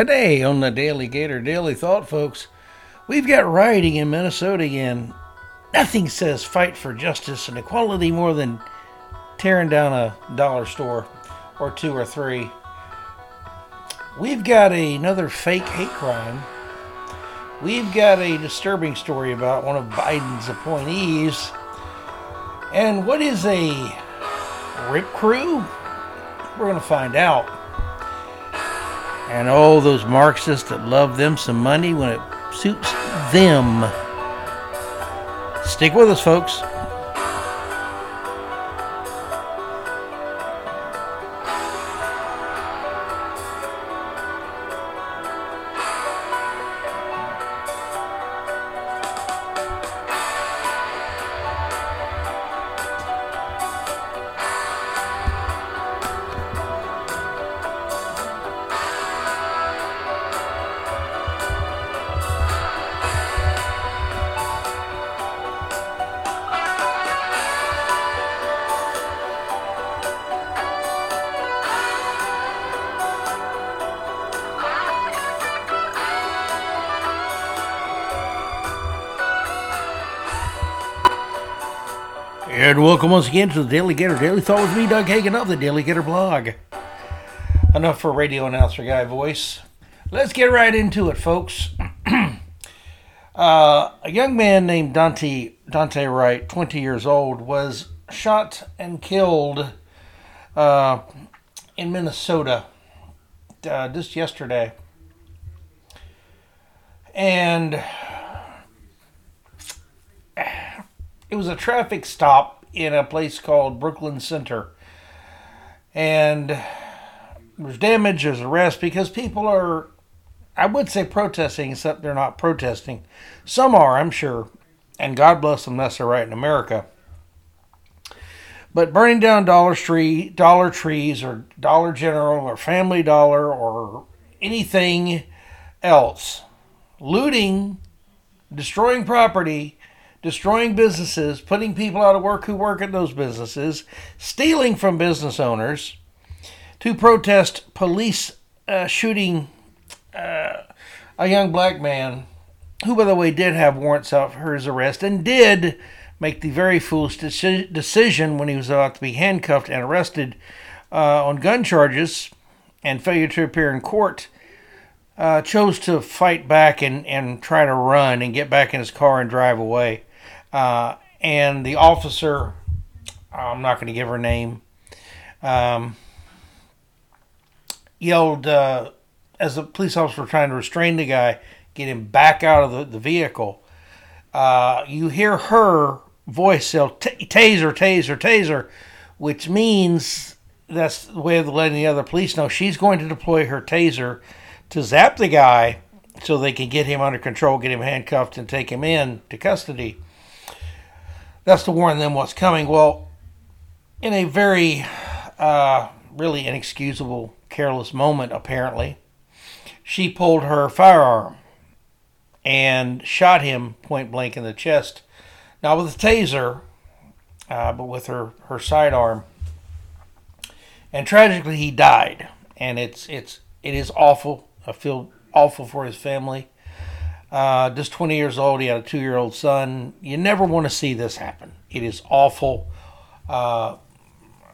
Today on the DaleyGator DaleyThought, folks, we've got rioting in Minnesota again. Nothing says fight for justice and equality more than tearing down a dollar store or two or three. We've got another fake hate crime. We've got a disturbing story about one of Biden's appointees. And what is a rip crew? We're going to find out. And all those Marxists that love them some money when it suits them. Stick with us, folks. And welcome once again to the DaleyGator DaleyThought with me, Doug Hagin of the DaleyGator blog. Enough for radio announcer guy voice. Let's get right into it, folks. uh, a young man named Daunte Daunte Wright, 20 years old, was shot and killed uh, in Minnesota uh, just yesterday. And it was a traffic stop in a place called Brooklyn Center. And there's damage, there's arrest because people are, I would say protesting, except they're not protesting. Some are, I'm sure. And God bless them, that's their right in America. But burning down Dollar Tree, Dollar Trees, or Dollar General, or Family Dollar, or anything else, looting, destroying property, destroying businesses, putting people out of work who work at those businesses, stealing from business owners, to protest police uh, shooting uh, a young black man, who, by the way, did have warrants out for his arrest and did make the very foolish deci- decision when he was about to be handcuffed and arrested uh, on gun charges and failure to appear in court. Uh, chose to fight back and, and try to run and get back in his car and drive away. Uh, and the officer, I'm not going to give her name, um, yelled uh, as the police officer was trying to restrain the guy, get him back out of the, the vehicle. Uh, you hear her voice yell, taser, taser, taser, which means that's the way of letting the other police know she's going to deploy her taser to zap the guy so they can get him under control, get him handcuffed, and take him in to custody that's to warn them what's coming. Well, in a very, uh, really inexcusable, careless moment, apparently, she pulled her firearm and shot him point blank in the chest. Not with a taser, uh, but with her, her sidearm. And tragically, he died. And it's it's it is awful. I feel awful for his family uh, just 20 years old. He had a two year old son. You never want to see this happen. It is awful. Uh,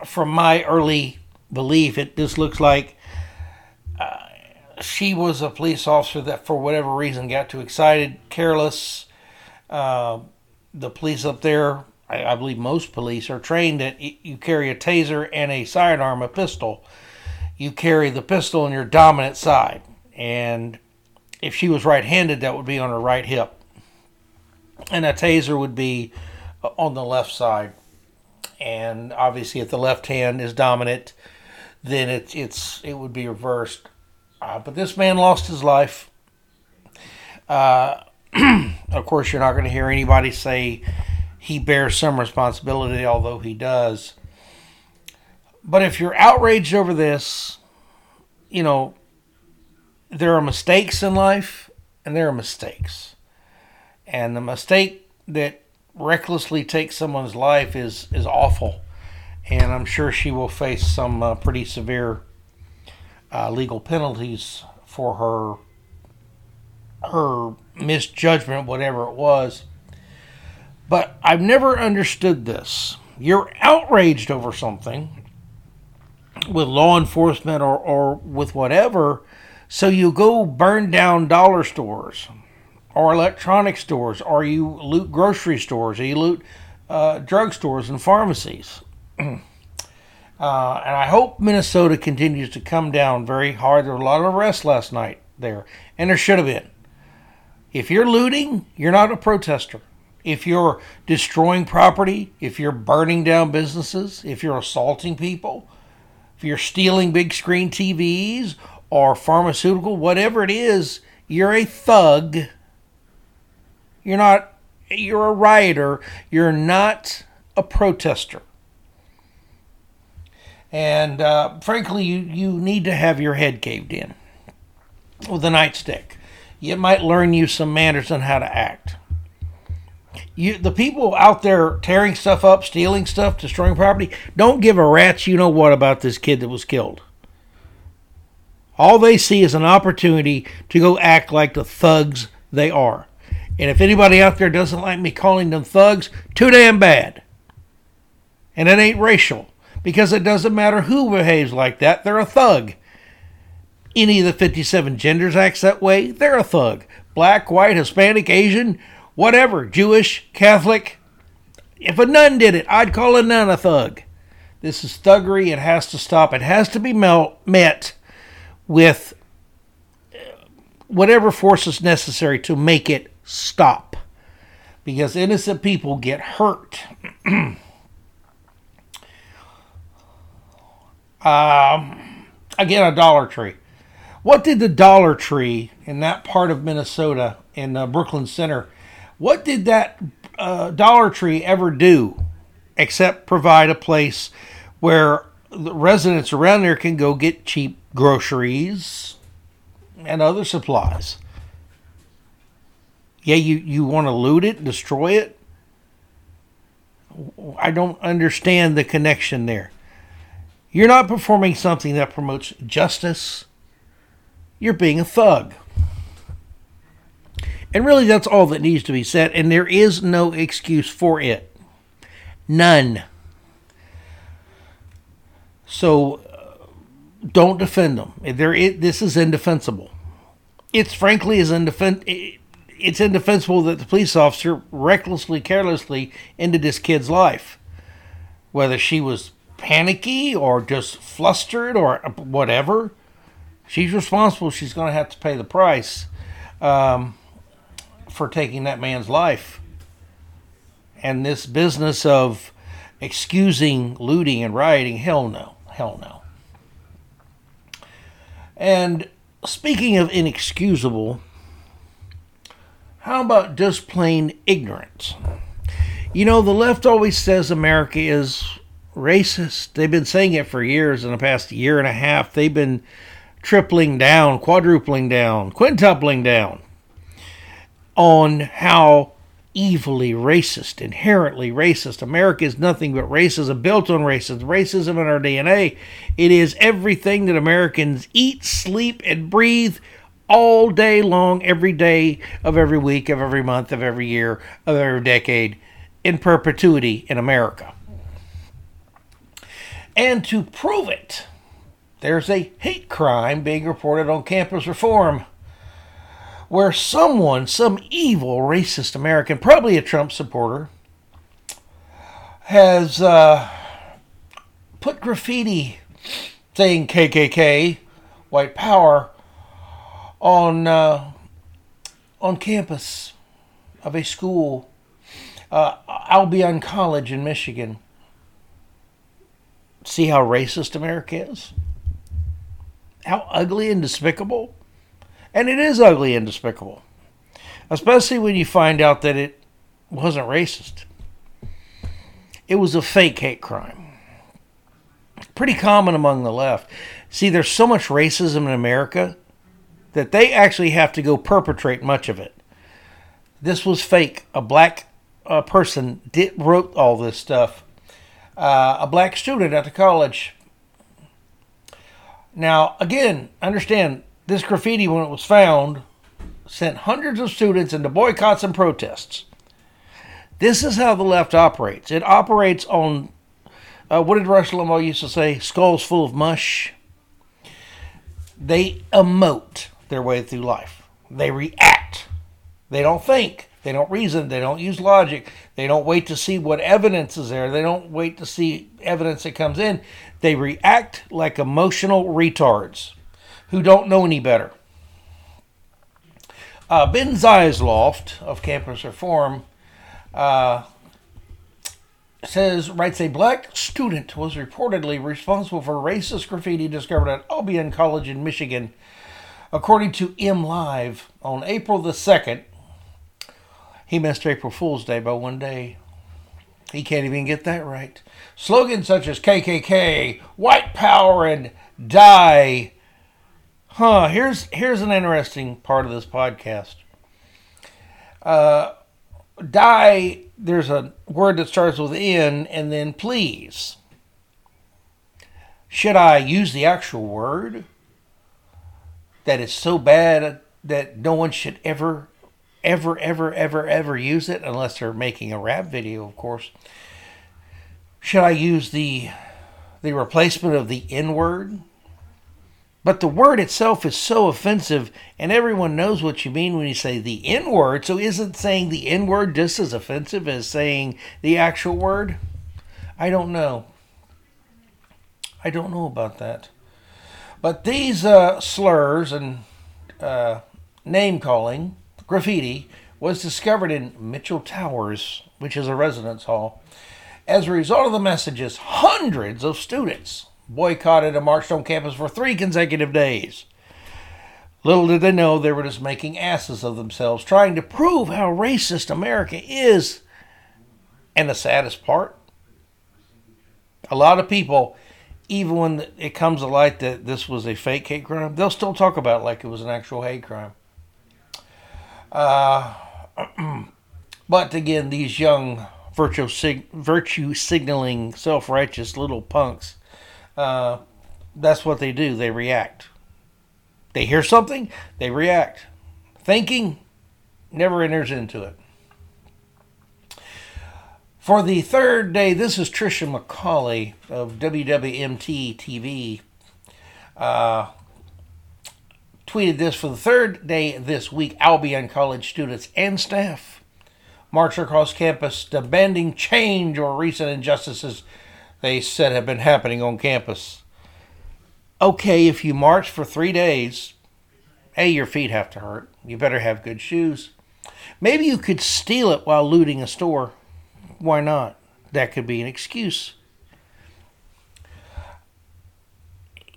from my early belief, it just looks like uh, she was a police officer that, for whatever reason, got too excited, careless. Uh, the police up there, I, I, believe most police, are trained that you carry a taser and a sidearm, a pistol. You carry the pistol on your dominant side. And if she was right handed, that would be on her right hip. And a taser would be uh, on the left side. And obviously, if the left hand is dominant, then it's it's it would be reversed. Uh, but this man lost his life. Uh, of course, you're not going to hear anybody say he bears some responsibility, although he does. But if you're outraged over this, you know, there are mistakes in life and there are mistakes. And the mistake that recklessly takes someone's life is, is awful. And I'm sure she will face some uh, pretty severe uh, legal penalties for her her misjudgment, whatever it was. But I've never understood this. You're outraged over something with law enforcement or, or with whatever, so you go burn down dollar stores or electronic stores, or you loot grocery stores, or you loot uh, drugstores and pharmacies. uh, and I hope Minnesota continues to come down very hard. There were a lot of arrests last night there, and there should have been. If you're looting, you're not a protester. If you're destroying property, if you're burning down businesses, if you're assaulting people, if you're stealing big screen TVs or pharmaceutical, whatever it is, you're a thug you're not, you're a rioter. You're not a protester. And uh, frankly, you, you need to have your head caved in with a nightstick. It might learn you some manners on how to act. You, the people out there tearing stuff up, stealing stuff, destroying property, don't give a rat's you know what about this kid that was killed. All they see is an opportunity to go act like the thugs they are. And if anybody out there doesn't like me calling them thugs, too damn bad. And it ain't racial, because it doesn't matter who behaves like that, they're a thug. Any of the 57 genders acts that way, they're a thug. Black, white, Hispanic, Asian, whatever, Jewish, Catholic. If a nun did it, I'd call a nun a thug. This is thuggery. It has to stop. It has to be met with whatever force is necessary to make it stop because innocent people get hurt. um, again, a Dollar Tree. What did the Dollar Tree in that part of Minnesota, in uh, Brooklyn Center, what did that uh, Dollar Tree ever do except provide a place where the residents around there can go get cheap groceries and other supplies? yeah, you, you want to loot it, destroy it. I don't understand the connection there. You're not performing something that promotes justice. You're being a thug. And really, that's all that needs to be said, and there is no excuse for it. None. So don't defend them. There, it, this is indefensible. It's frankly as indefensible it's indefensible that the police officer recklessly, carelessly ended this kid's life. Whether she was panicky or just flustered or whatever, she's responsible. She's going to have to pay the price um, for taking that man's life. And this business of excusing looting and rioting, hell no, hell no. And speaking of inexcusable, how about just plain ignorance? You know, the left always says America is racist. They've been saying it for years. In the past year and a half, they've been tripling down, quadrupling down, quintupling down on how evilly racist, inherently racist. America is nothing but racism, built on racism, racism in our DNA. It is everything that Americans eat, sleep, and breathe all day long, every day of every week, of every month, of every year, of every decade, in perpetuity in America. And to prove it, there's a hate crime being reported on campus reform where someone, some evil racist American, probably a Trump supporter, has uh, put graffiti saying KKK, white power, on uh, on campus of a school, uh, Albion College in Michigan. See how racist America is? How ugly and despicable? And it is ugly and despicable, especially when you find out that it wasn't racist. It was a fake hate crime. Pretty common among the left. See, there's so much racism in America that they actually have to go perpetrate much of it. This was fake. A black uh, person did, wrote all this stuff. Uh, a black student at the college. Now, again, understand this graffiti, when it was found, sent hundreds of students into boycotts and protests. This is how the left operates. It operates on, uh, what did Rush Limbaugh used to say? Skulls full of mush. They emote their way through life. They react. They don't think. They don't reason. They don't use logic. They don't wait to see what evidence is there. They don't wait to see evidence that comes in. They react like emotional retards who don't know any better. Uh, ben Zeisloft of Campus Reform uh, says, writes a black student was reportedly responsible for racist graffiti discovered at Albion College in Michigan. According to MLive, on April the 2nd, he missed April Fool's Day by one day. He can't even get that right. Slogans such as KKK, White Power, and Die. Huh, here's, here's an interesting part of this podcast. Uh, die, there's a word that starts with N and then please. Should I use the actual word that is so bad that no one should ever, ever, ever, ever, ever use it unless they're making a rap video, of course? Should I use the the replacement of the N word? But the word itself is so offensive, and everyone knows what you mean when you say the N word. So isn't saying the N word just as offensive as saying the actual word? I don't know. I don't know about that. But these uh, slurs and uh, name calling, graffiti, was discovered in Mitchell Towers, which is a residence hall. As a result of the messages, hundreds of students boycotted and marched on campus for three consecutive days. Little did they know they were just making asses of themselves, trying to prove how racist America is. And the saddest part, a lot of people, even when it comes to light that this was a fake hate crime, they'll still talk about it like it was an actual hate crime. Uh, but again, these young virtue, sig- virtue signaling, self righteous little punks. Uh, that's what they do. They react. They hear something, they react. Thinking never enters into it. For the third day, this is Trisha McCauley of WWMT TV. Uh, tweeted this for the third day this week. Albion College students and staff march across campus demanding change or recent injustices they said have been happening on campus. Okay, if you march for three days, hey, your feet have to hurt. You better have good shoes. Maybe you could steal it while looting a store. Why not? That could be an excuse.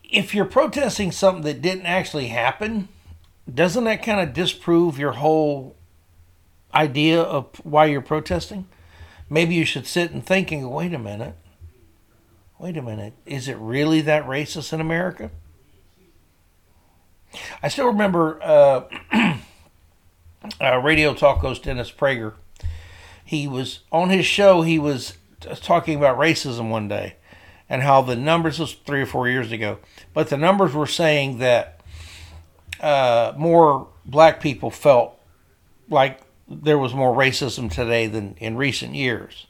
If you're protesting something that didn't actually happen, doesn't that kind of disprove your whole idea of why you're protesting, maybe you should sit and think and go, wait a minute. Wait a minute. Is it really that racist in America? I still remember uh, uh, radio talk host Dennis Prager. He was on his show, he was talking about racism one day and how the numbers was three or four years ago, but the numbers were saying that uh, more black people felt like there was more racism today than in recent years.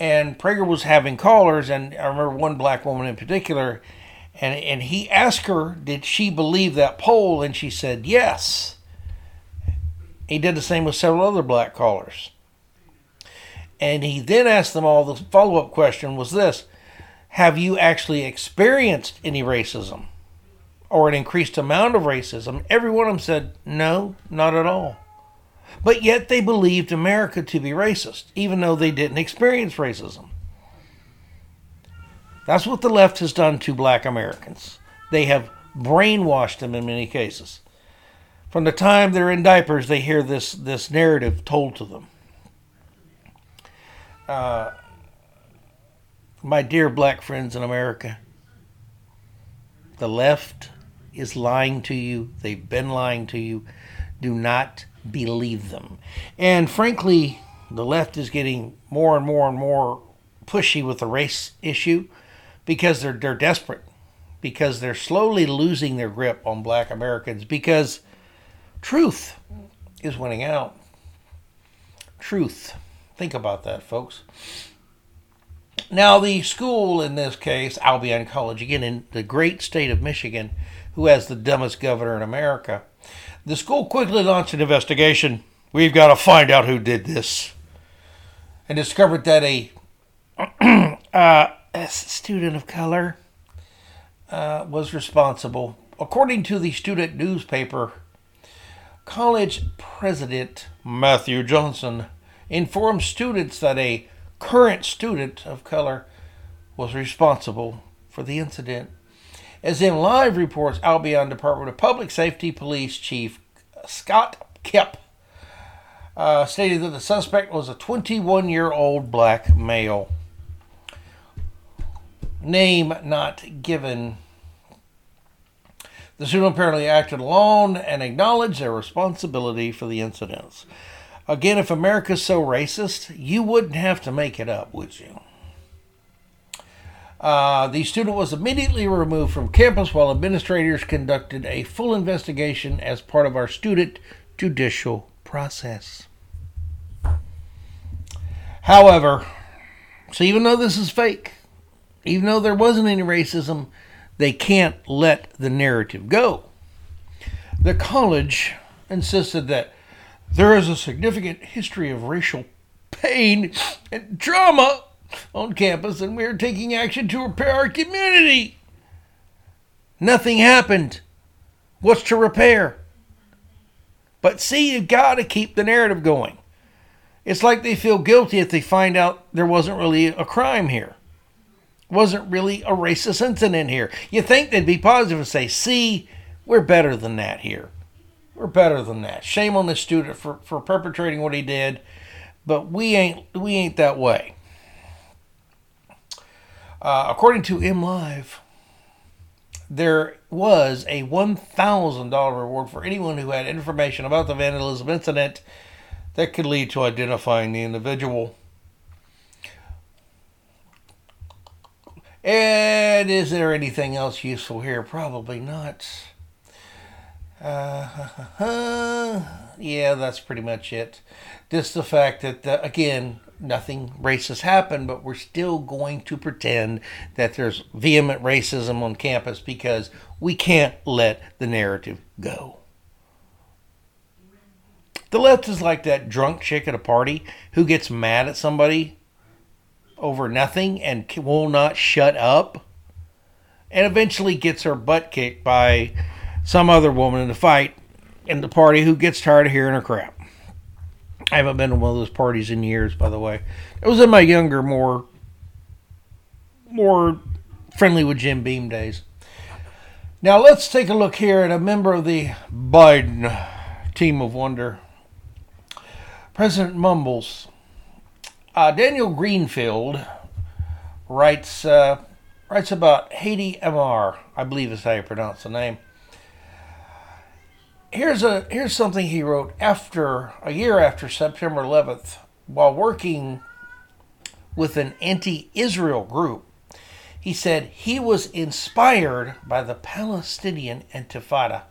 And Prager was having callers, and I remember one black woman in particular, and, and he asked her, Did she believe that poll? And she said, Yes. He did the same with several other black callers. And he then asked them all the follow up question was this Have you actually experienced any racism or an increased amount of racism? Every one of them said, No, not at all. But yet they believed America to be racist, even though they didn't experience racism. That's what the left has done to black Americans. They have brainwashed them in many cases. From the time they're in diapers, they hear this, this narrative told to them. Uh, my dear black friends in America, the left is lying to you. They've been lying to you. Do not believe them. And frankly, the left is getting more and more and more pushy with the race issue because they're they're desperate. because they're slowly losing their grip on black Americans because truth is winning out. Truth. Think about that, folks. Now, the school in this case, Albion College, again in the great state of Michigan, who has the dumbest governor in America, the school quickly launched an investigation. We've got to find out who did this. And discovered that a, uh, a student of color uh, was responsible. According to the student newspaper, college president Matthew Johnson informed students that a current student of color was responsible for the incident. As MLive reports, Albion Department of Public Safety Police Chief Scott Kipp uh, stated that the suspect was a 21 year old black male. Name not given. The student apparently acted alone and acknowledged their responsibility for the incidents. Again, if America's so racist, you wouldn't have to make it up, would you? Uh, the student was immediately removed from campus while administrators conducted a full investigation as part of our student judicial process. However, so even though this is fake, even though there wasn't any racism, they can't let the narrative go. The college insisted that there is a significant history of racial pain and trauma on campus, and we are taking action to repair our community. Nothing happened. What's to repair? But see, you've got to keep the narrative going. It's like they feel guilty if they find out there wasn't really a crime here. Wasn't really a racist incident here. You think they'd be positive and say, see, we're better than that here. We're better than that. Shame on the student for, for perpetrating what he did, but we ain't we ain't that way. Uh, according to MLive, there was a $1,000 reward for anyone who had information about the vandalism incident that could lead to identifying the individual. And is there anything else useful here? Probably not. Uh, yeah, that's pretty much it. Just the fact that, uh, again, nothing racist happened, but we're still going to pretend that there's vehement racism on campus because we can't let the narrative go. The left is like that drunk chick at a party who gets mad at somebody over nothing and will not shut up and eventually gets her butt kicked by some other woman in the fight in the party who gets tired of hearing her crap. I haven't been to one of those parties in years, by the way. It was in my younger, more more friendly with Jim Beam days. Now let's take a look here at a member of the Biden team of wonder. President Mumbles. Uh, Daniel Greenfield writes uh, writes about Hady Amr, I believe is how you pronounce the name here's a here's something he wrote after a year after September 11th, while working with an anti-Israel group. He said he was inspired by the Palestinian Intifada.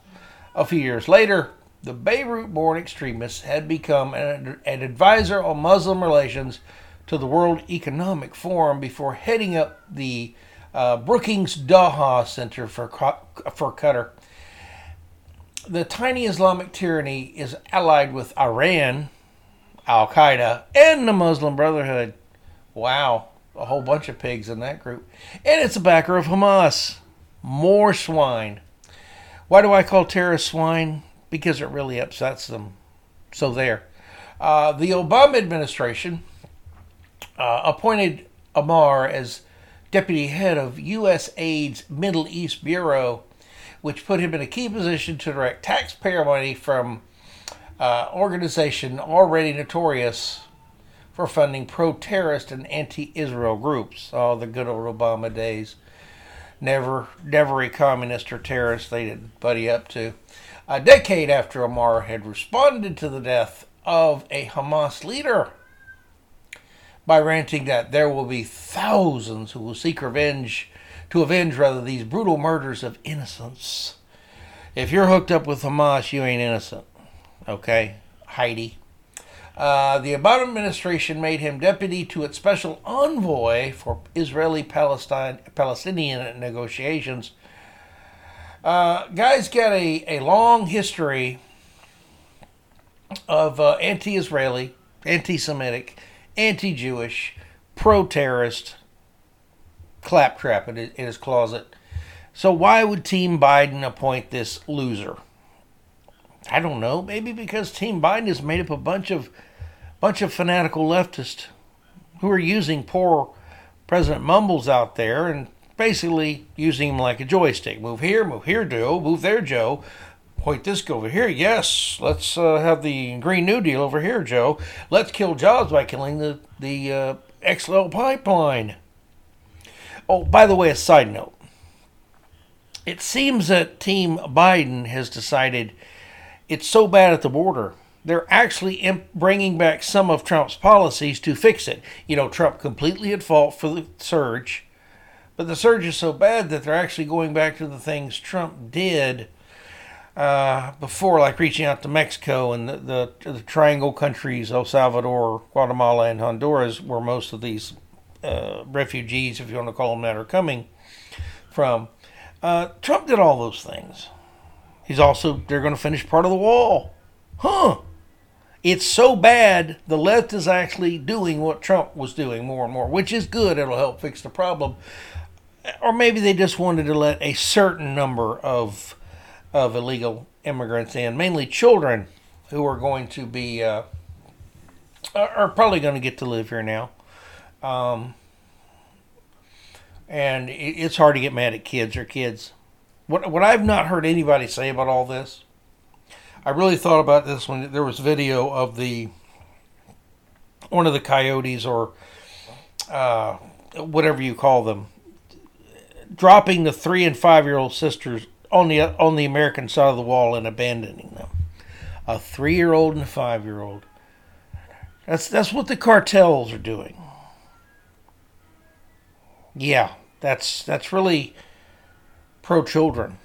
A few years later, the Beirut-born extremist had become an, an advisor on Muslim relations to the World Economic Forum before heading up the uh, Brookings Doha Center for for Qatar the tiny Islamic tyranny is allied with Iran, Al Qaeda, and the Muslim Brotherhood. Wow, a whole bunch of pigs in that group. And it's a backer of Hamas. More swine. Why do I call terrorists swine? Because it really upsets them. So there. Uh, the Obama administration uh, appointed Amr as deputy head of U.S. USAID's Middle East Bureau which put him in a key position to direct taxpayer money from uh, organization already notorious for funding pro-terrorist and anti-Israel groups. Oh, the good old Obama days. Never, never a communist or terrorist they didn't buddy up to. A decade after Amr had responded to the death of a Hamas leader by ranting that there will be thousands who will seek revenge to avenge rather these brutal murders of innocents. If you're hooked up with Hamas, you ain't innocent. Okay, Hady. Uh, the Obama administration made him deputy to its special envoy for Israeli Palestine Palestinian negotiations. Uh, guy's got a, a long history of uh, anti Israeli, anti Semitic, anti Jewish, pro terrorist claptrap in his, closet. So, why would Team Biden appoint this loser? I don't know. Maybe because Team Biden is made up a bunch of bunch of fanatical leftists who are using poor President Mumbles out there and basically using him like a joystick. Move here, move here, Joe. Move there, Joe. Point this go over here. Yes, let's uh, have the Green New Deal over here, Joe. Let's kill jobs by killing the the uh, XL pipeline. Oh, by the way, a side note. It seems that Team Biden has decided it's so bad at the border they're actually bringing back some of Trump's policies to fix it. You know, Trump completely at fault for the surge, but the surge is so bad that they're actually going back to the things Trump did uh, before, like reaching out to Mexico and the, the, the, triangle countries, El Salvador, Guatemala, and Honduras, where most of these uh, refugees, if you want to call them that, are coming from. Uh, Trump did all those things. He's also, they're going to finish part of the wall. Huh it's so bad the left is actually doing what Trump was doing more and more, which is good. It'll help fix the problem. Or maybe they just wanted to let a certain number of of illegal immigrants in, mainly children who are going to be uh, are probably going to get to live here now. Um, and it's hard to get mad at kids or kids. What what I've not heard anybody say about all this I really thought about this when there was video of the one of the coyotes or uh, whatever you call them dropping the three and five year old sisters on the on the American side of the wall and abandoning them. A three year old and a five year old. That's that's what the cartels are doing. Yeah, that's that's really pro children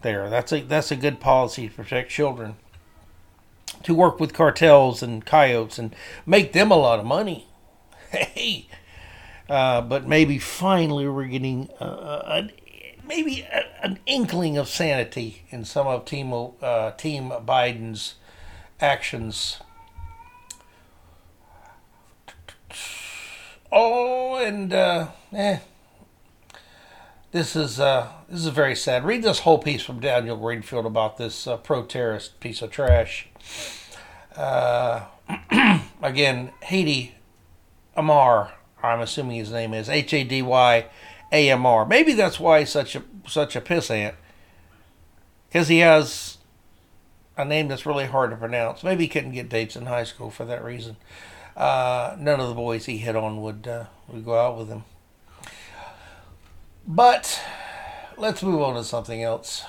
there. That's a that's a good policy to protect children. To work with cartels and coyotes and make them a lot of money. Hey, uh, but maybe finally we're getting uh, a, maybe a, an inkling of sanity in some of Team uh, Team Biden's actions. Oh, and uh, eh this is uh, this is very sad. Read this whole piece from Daniel Greenfield about this uh, pro-terrorist piece of trash. Uh, again, Hady Amr, I'm assuming his name is H A D Y A M R. Maybe that's why he's such a such a pissant, because he has a name that's really hard to pronounce. Maybe he couldn't get dates in high school for that reason. Uh, none of the boys he hit on would uh, would go out with him. But let's move on to something else.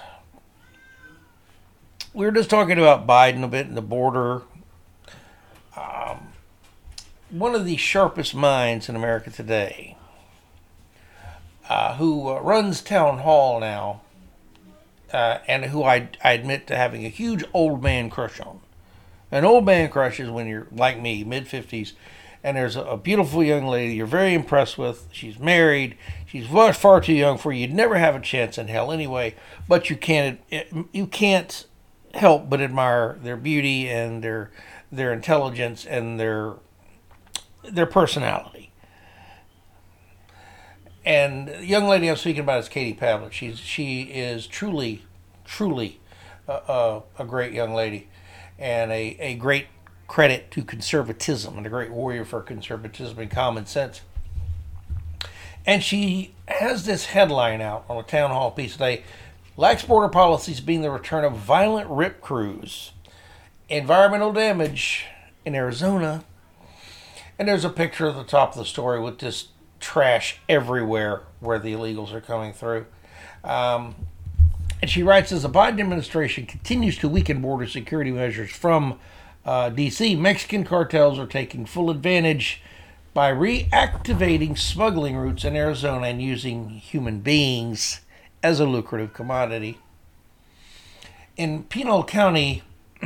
We were just talking about Biden a bit in the border. Um, one of the sharpest minds in America today, uh, who uh, runs town hall now, uh, and who I, I admit to having a huge old man crush on. An old man crush is when you're like me, mid 50s, and there's a, beautiful young lady you're very impressed with. She's married. She's far, far too young for you. You'd never have a chance in hell anyway. But you can't you can't help but admire their beauty and their their intelligence and their their personality. And the young lady I'm speaking about is Katie Pavlich. She's she is truly, truly a, a, a great young lady, and a, a great credit to conservatism and a great warrior for conservatism and common sense. And she has this headline out on a town hall piece today Lax border policies being the return of violent rip crews, environmental damage in Arizona. And there's a picture at the top of the story with just trash everywhere where the illegals are coming through. Um, and she writes as the Biden administration continues to weaken border security measures from uh, DC, Mexican cartels are taking full advantage by reactivating smuggling routes in Arizona and using human beings as a lucrative commodity. In Pinal County,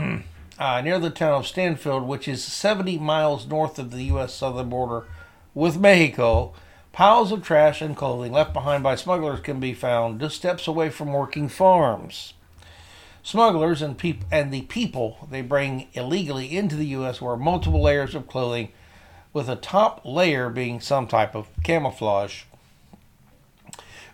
uh, near the town of Stanfield, which is 70 miles north of the U.S. southern border with Mexico, piles of trash and clothing left behind by smugglers can be found just steps away from working farms. Smugglers and, peop- and the people they bring illegally into the U.S. wear multiple layers of clothing with a top layer being some type of camouflage.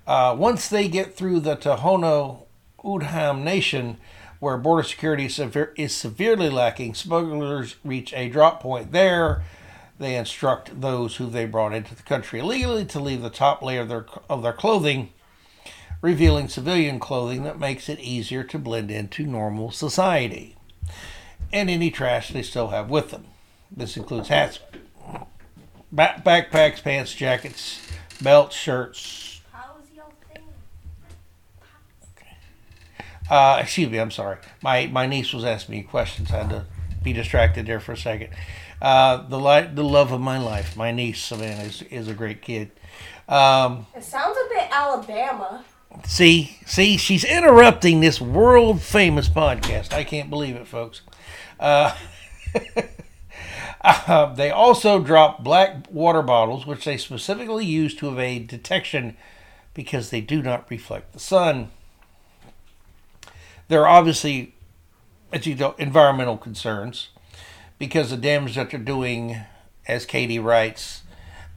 Uh, once they get through the Tohono O'odham Nation, where border security sever- is severely lacking, smugglers reach a drop point there. They instruct those who they brought into the country illegally to leave the top layer of their, of their clothing, revealing civilian clothing that makes it easier to blend into normal society. And any trash they still have with them. This includes hats, back- backpacks, pants, jackets, belts, shirts. How's your thing? Uh, excuse me, I'm sorry. My my niece was asking me questions. I had to be distracted there for a second. Uh, the li- the love of my life, my niece Savannah is, is a great kid. Um, It sounds a bit Alabama. See, see, she's interrupting this world famous podcast. I can't believe it, folks. Uh, uh, they also drop black water bottles, which they specifically use to evade detection because they do not reflect the sun. There are obviously, as you know, environmental concerns because the damage that they're doing, as Katie writes,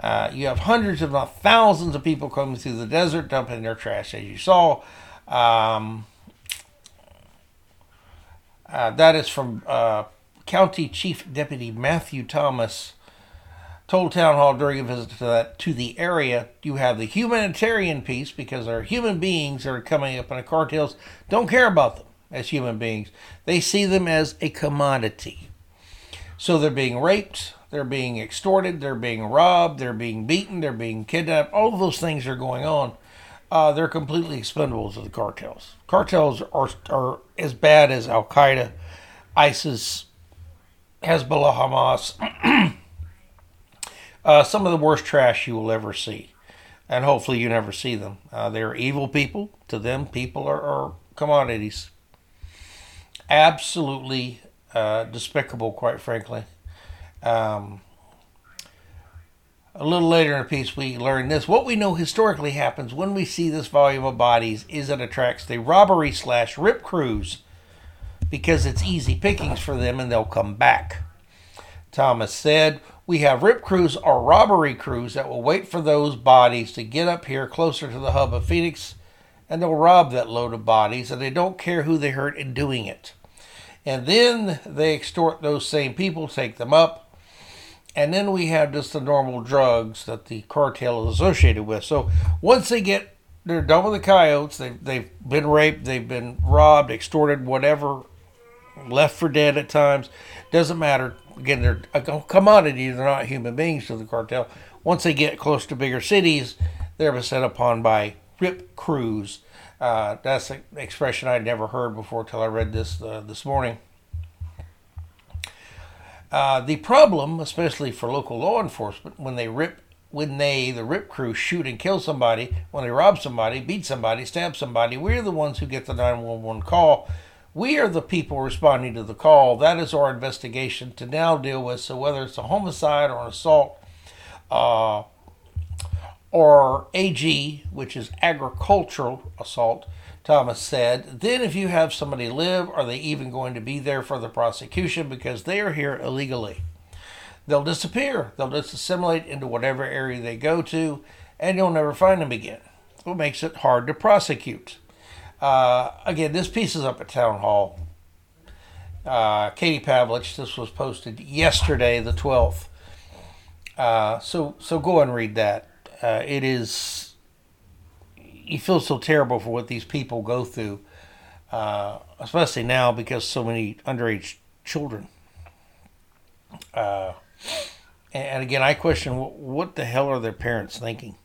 uh, you have hundreds, if not thousands, of people coming through the desert dumping their trash, as you saw. Um, uh, that is from uh, County Chief Deputy Matthew Thomas. Told Town Hall during a visit to that to the area, you have the humanitarian piece because there are human beings that are coming up, and the cartels don't care about them as human beings. They see them as a commodity. So they're being raped, they're being extorted, they're being robbed, they're being beaten, they're being kidnapped. All of those things are going on. Uh, they're completely expendable to the cartels. Cartels are, are as bad as Al Qaeda, ISIS, Hezbollah, Hamas. uh, some of the worst trash you will ever see. And hopefully you never see them. Uh, they're evil people. To them, people are, are commodities. Absolutely uh, despicable, quite frankly. Um, a little later in the piece, we learn this. What we know historically happens when we see this volume of bodies is it attracts the robbery slash rip crews because it's easy pickings for them and they'll come back. Thomas said, We have rip crews or robbery crews that will wait for those bodies to get up here closer to the hub of Phoenix and they'll rob that load of bodies and they don't care who they hurt in doing it. And then they extort those same people, take them up, and then we have just the normal drugs that the cartel is associated with. So once they get they're done with the coyotes, they've they've been raped, they've been robbed, extorted, whatever, left for dead at times. Doesn't matter. Again, they're a commodity. They're not human beings to the cartel. Once they get close to bigger cities, they're set upon by rip crews. Uh, that's an expression I'd never heard before till I read this uh, this morning. Uh, the problem, especially for local law enforcement, when they rip, when they the rip crew shoot and kill somebody, when they rob somebody, beat somebody, stab somebody, we're the ones who get the nine one one call. We are the people responding to the call. That is our investigation to now deal with. So whether it's a homicide or an assault, uh, or AG, which is agricultural assault, Thomas said. Then, if you have somebody live, are they even going to be there for the prosecution because they are here illegally? They'll disappear. They'll just assimilate into whatever area they go to, and you'll never find them again. What makes it hard to prosecute? Uh, again, this piece is up at Town Hall. Uh, Katie Pavlich, this was posted yesterday, the 12th. Uh, so, so go and read that. Uh, it is you feel so terrible for what these people go through, uh, especially now because so many underage children. Uh, and again, I question what, the hell are their parents thinking?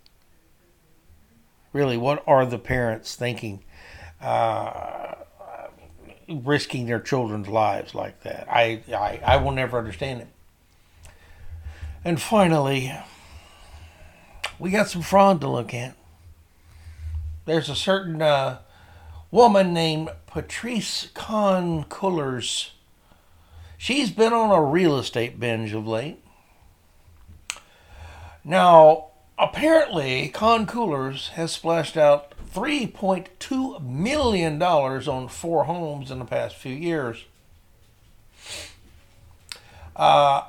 Really, what are the parents thinking? Uh, risking their children's lives like that. I, I, I will never understand it. And finally, we got some fraud to look at. There's a certain uh, woman named Patrisse Khan Cullors. She's been on a real estate binge of late. Now, apparently, Khan Cullors has splashed out $3.2 million on four homes in the past few years. Uh,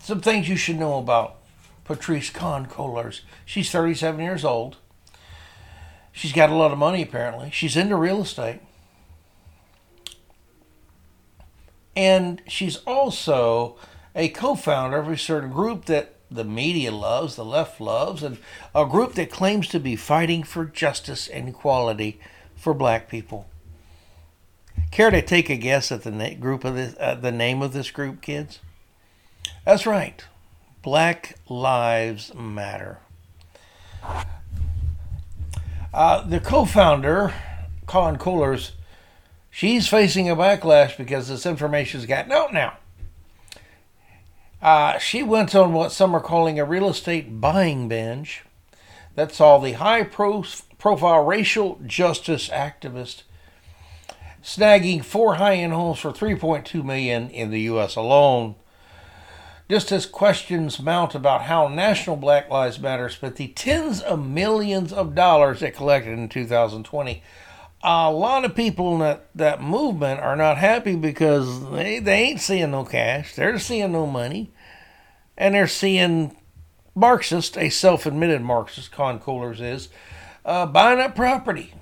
some things you should know about Patrisse Khan Cullors. She's 37 years old. She's got a lot of money, apparently. She's into real estate. And she's also a co founder of a certain group that the media loves, the left loves, and a group that claims to be fighting for justice and equality for black people. Care to take a guess at the na- group of this, uh, the name of this group, kids? That's right. Black Lives Matter. Uh, the co-founder, Khan Cullors, she's facing a backlash because this information's gotten out now. Uh, she went on what some are calling a real estate buying binge. That's all the high pro- profile racial justice activist snagging four high-end homes for 3.2 million in the US alone. Just as questions mount about how National Black Lives Matter spent the tens of millions of dollars it collected in 2020, a lot of people in that, that movement are not happy because they, they ain't seeing no cash. They're seeing no money. And they're seeing Marxist, a self admitted Marxist, Khan Cullors is, uh, buying up property,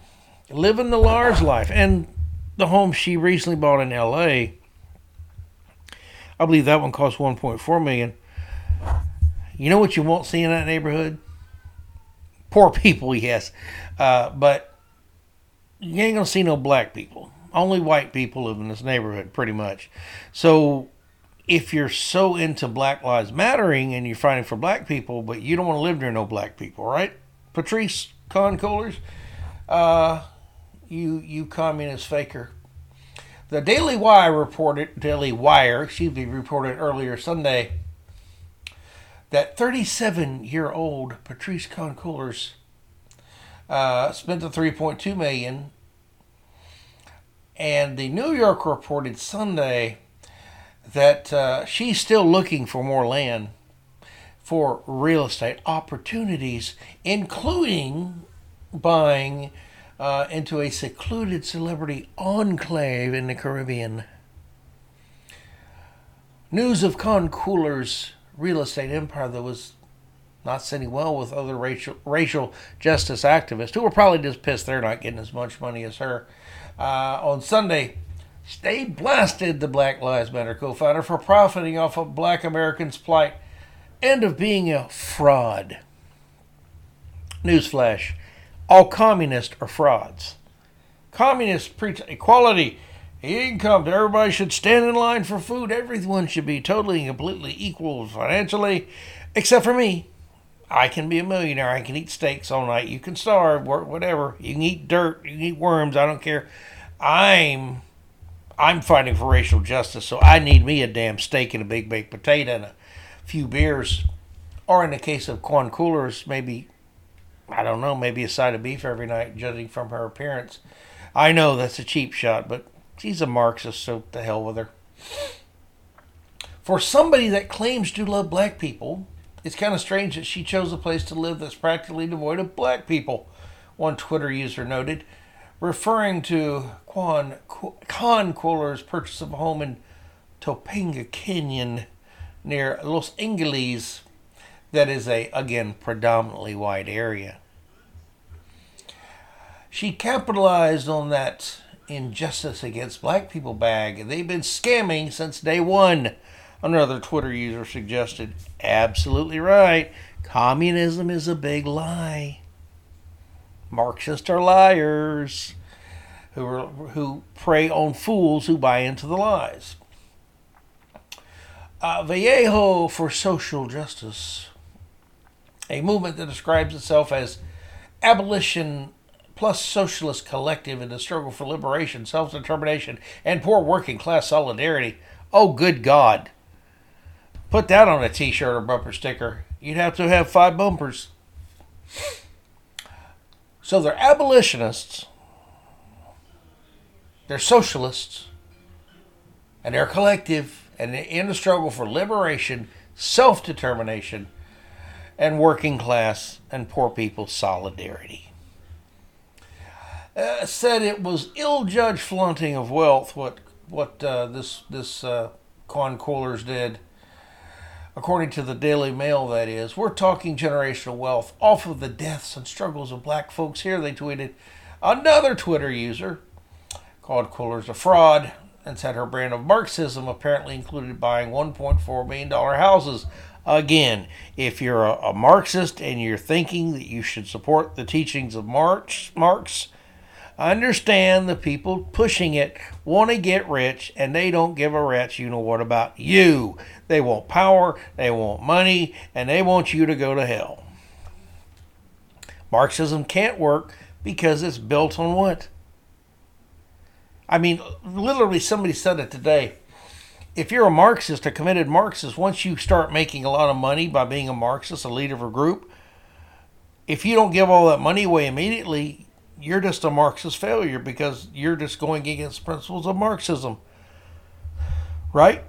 living the large life. And the home she recently bought in LA, I believe that one cost 1.4 million. You know what you won't see in that neighborhood? Poor people, yes. Uh, but you ain't gonna see no black people. Only white people live in this neighborhood, pretty much. So, if you're so into Black Lives Mattering and you're fighting for black people, but you don't want to live near no black people, right? Patrisse Cullors, uh, you you communist faker. The Daily Wire reported Daily Wire, excuse me, reported earlier Sunday that 37 year old Patrisse Khan uh, spent the 3.2 million, and the New York reported Sunday that uh, she's still looking for more land for real estate opportunities, including buying uh, into a secluded celebrity enclave in the Caribbean. News of Khan Cullors' real estate empire that was not sitting well with other racial racial justice activists who were probably just pissed they're not getting as much money as her. Uh, on Sunday, they blasted the Black Lives Matter co-founder for profiting off of Black Americans' plight and of being a fraud. Newsflash: All communists are frauds. Communists preach equality, income. Everybody should stand in line for food. Everyone should be totally and completely equal financially, except for me. I can be a millionaire. I can eat steaks all night. You can starve, work, whatever. You can eat dirt. You can eat worms. I don't care. I'm I'm fighting for racial justice, so I need me a damn steak and a big baked potato and a few beers, or in the case of corn coolers, maybe I don't know, maybe a side of beef every night, judging from her appearance. I know that's a cheap shot, but she's a Marxist, so to hell with her. For somebody that claims to love black people, it's kind of strange that she chose a place to live that's practically devoid of black people, one Twitter user noted, referring to Quan, Khan Cullors' purchase of a home in Topanga Canyon near Los Angeles that is a, again, predominantly white area. She capitalized on that injustice against black people bag, they've been scamming since day one. Another Twitter user suggested, absolutely right. Communism is a big lie. Marxists are liars who, are, who prey on fools who buy into the lies. Uh, Vallejo for Social Justice, a movement that describes itself as abolition plus socialist collective in the struggle for liberation, self determination, and poor working class solidarity. Oh, good God. Put that on a t shirt or bumper sticker. You'd have to have five bumpers. So they're abolitionists, they're socialists, and they're collective, and in the struggle for liberation, self determination, and working class and poor people solidarity. Uh, said it was ill-judged flaunting of wealth what what uh, this this uh, con coolers did according to the Daily Mail, that is. We're talking generational wealth off of the deaths and struggles of black folks here, they tweeted. Another Twitter user called Coolers a fraud and said her brand of Marxism apparently included buying $1.4 million houses. Again, if you're a, a Marxist and you're thinking that you should support the teachings of Marx, Marx understand the people pushing it want to get rich and they don't give a rat's you know what about you. They want power, they want money, and they want you to go to hell. Marxism can't work because it's built on what? I mean, literally, somebody said it today. If you're a Marxist, a committed Marxist, once you start making a lot of money by being a Marxist, a leader of a group, if you don't give all that money away immediately, you're just a Marxist failure because you're just going against principles of Marxism. Right?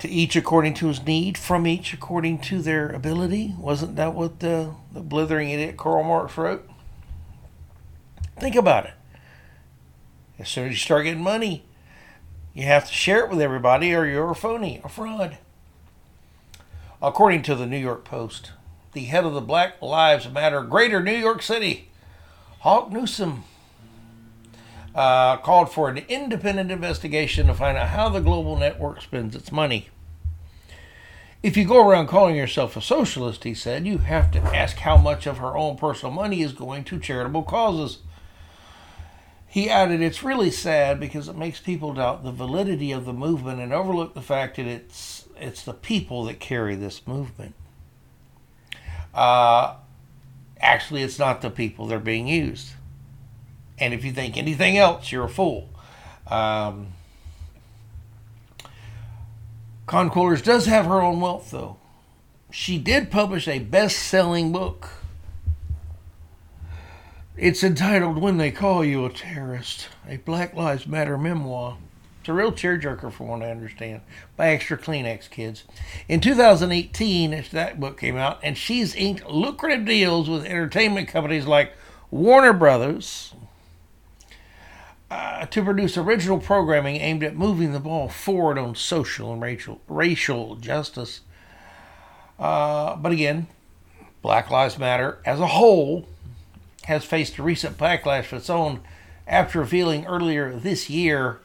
to each according to his need, from each according to their ability. Wasn't that what the, the blithering idiot Karl Marx wrote? Think about it. As soon as you start getting money, you have to share it with everybody or you're a phony, a fraud. According to the New York Post, the head of the Black Lives Matter Greater New York City, Hawk Newsom uh, called for an independent investigation to find out how the global network spends its money. If you go around calling yourself a socialist, he said, you have to ask how much of her own personal money is going to charitable causes. He added, It's really sad because it makes people doubt the validity of the movement and overlook the fact that it's, it's the people that carry this movement. Uh, actually, it's not the people, they're being used. And if you think anything else, you're a fool. Um, does have her own wealth, though. She did publish a best selling book. It's entitled When They Call You a Terrorist, a Black Lives Matter memoir. A real tearjerker, from what I understand. by extra Kleenex, kids. In 2018, that book came out, and she's inked lucrative deals with entertainment companies like Warner Brothers, uh, to produce original programming aimed at moving the ball forward on social and racial, racial justice. Uh, but again, Black Lives Matter as a whole has faced a recent backlash of its own after revealing earlier this year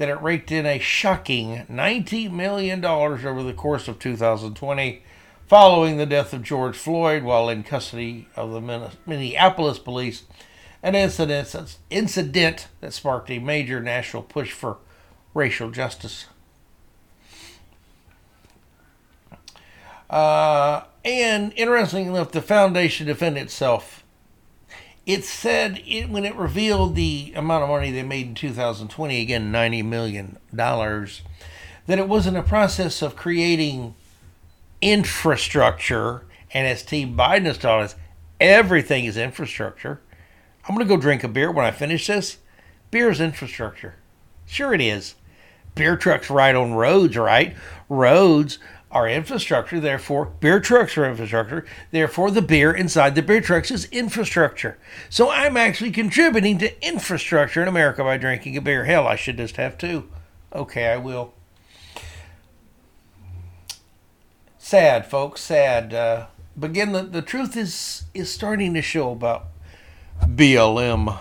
that it raked in a shocking $90 million over the course of 2020 following the death of George Floyd while in custody of the Minneapolis police an incident, incident that sparked a major national push for racial justice. Uh, and interestingly enough, the foundation defended itself. It said it, when it revealed the amount of money they made in 2020, again $90 million, that it was in the process of creating infrastructure. And as Team Biden has told us, everything is infrastructure I'm going to go drink a beer when I finish this. Beer is infrastructure. Sure, it is. Beer trucks ride on roads, right? Roads are infrastructure, therefore, beer trucks are infrastructure. Therefore, the beer inside the beer trucks is infrastructure. So I'm actually contributing to infrastructure in America by drinking a beer. Hell, I should just have two. Okay, I will. Sad, folks, sad. Uh, but again, the, the truth is is starting to show about BLM.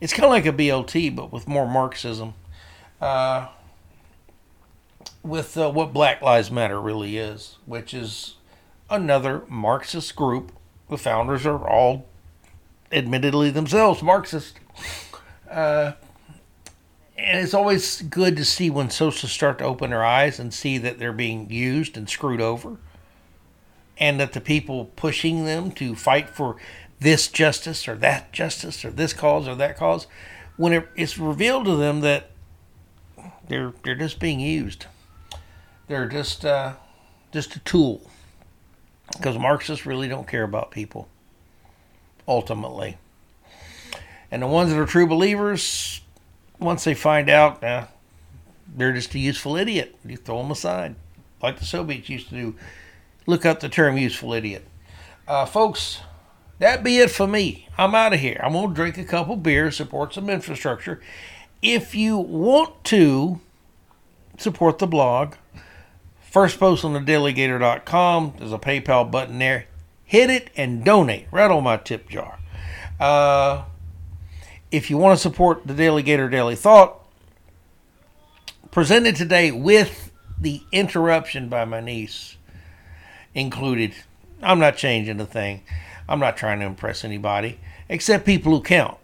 It's kind of like a BLT, but with more Marxism. Uh, with uh, what Black Lives Matter really is, which is another Marxist group. The founders are all admittedly themselves Marxist. Uh, and it's always good to see when socialists start to open their eyes and see that they're being used and screwed over. And that the people pushing them to fight for this justice or that justice or this cause or that cause, when it, it's revealed to them that they're they're just being used. They're just uh, just a tool because Marxists really don't care about people ultimately. And the ones that are true believers, once they find out, eh, they're just a useful idiot. You throw them aside, like the Soviets used to do. Look up the term useful idiot. Uh, folks, that be it for me. I'm out of here. I'm to drink a couple beers, support some infrastructure. If you want to support the blog, first post on the daleygator.com, there's a PayPal button there. Hit it and donate right on my tip jar. Uh, if you want to support the DaleyGator DaleyThought, presented today with the interruption by my niece included. I'm not changing a thing. I'm not trying to impress anybody except people who count.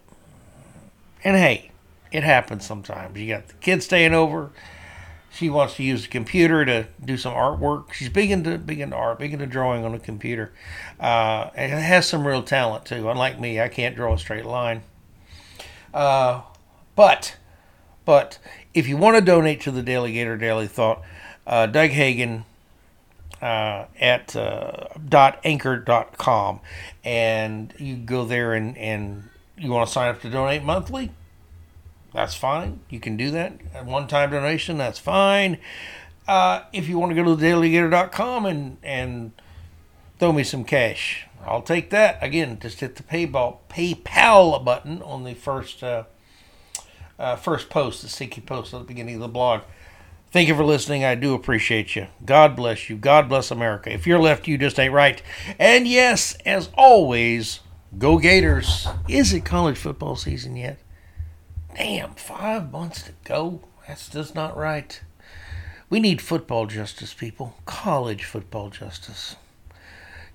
And hey, it happens sometimes. You got the kids staying over. She wants to use the computer to do some artwork. She's big into big into art, big into drawing on a computer. Uh, and has some real talent too. Unlike me, I can't draw a straight line. Uh, but but if you want to donate to the DaleyGator DaleyThought, uh, Doug Hagin uh, at uh, dot anchor.com and you go there and, and you want to sign up to donate monthly that's fine you can do that a one-time donation that's fine uh, if you want to go to daleygator.com and and throw me some cash i'll take that again just hit the paypal paypal button on the first uh, uh, first post the sticky post at the beginning of the blog Thank you for listening. I do appreciate you. God bless you. God bless America. If you're left, you just ain't right. And yes, as always, go Gators. Is it college football season yet? Damn, five months to go. That's just not right. We need football justice, people. College football justice.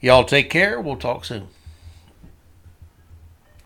Y'all take care. We'll talk soon.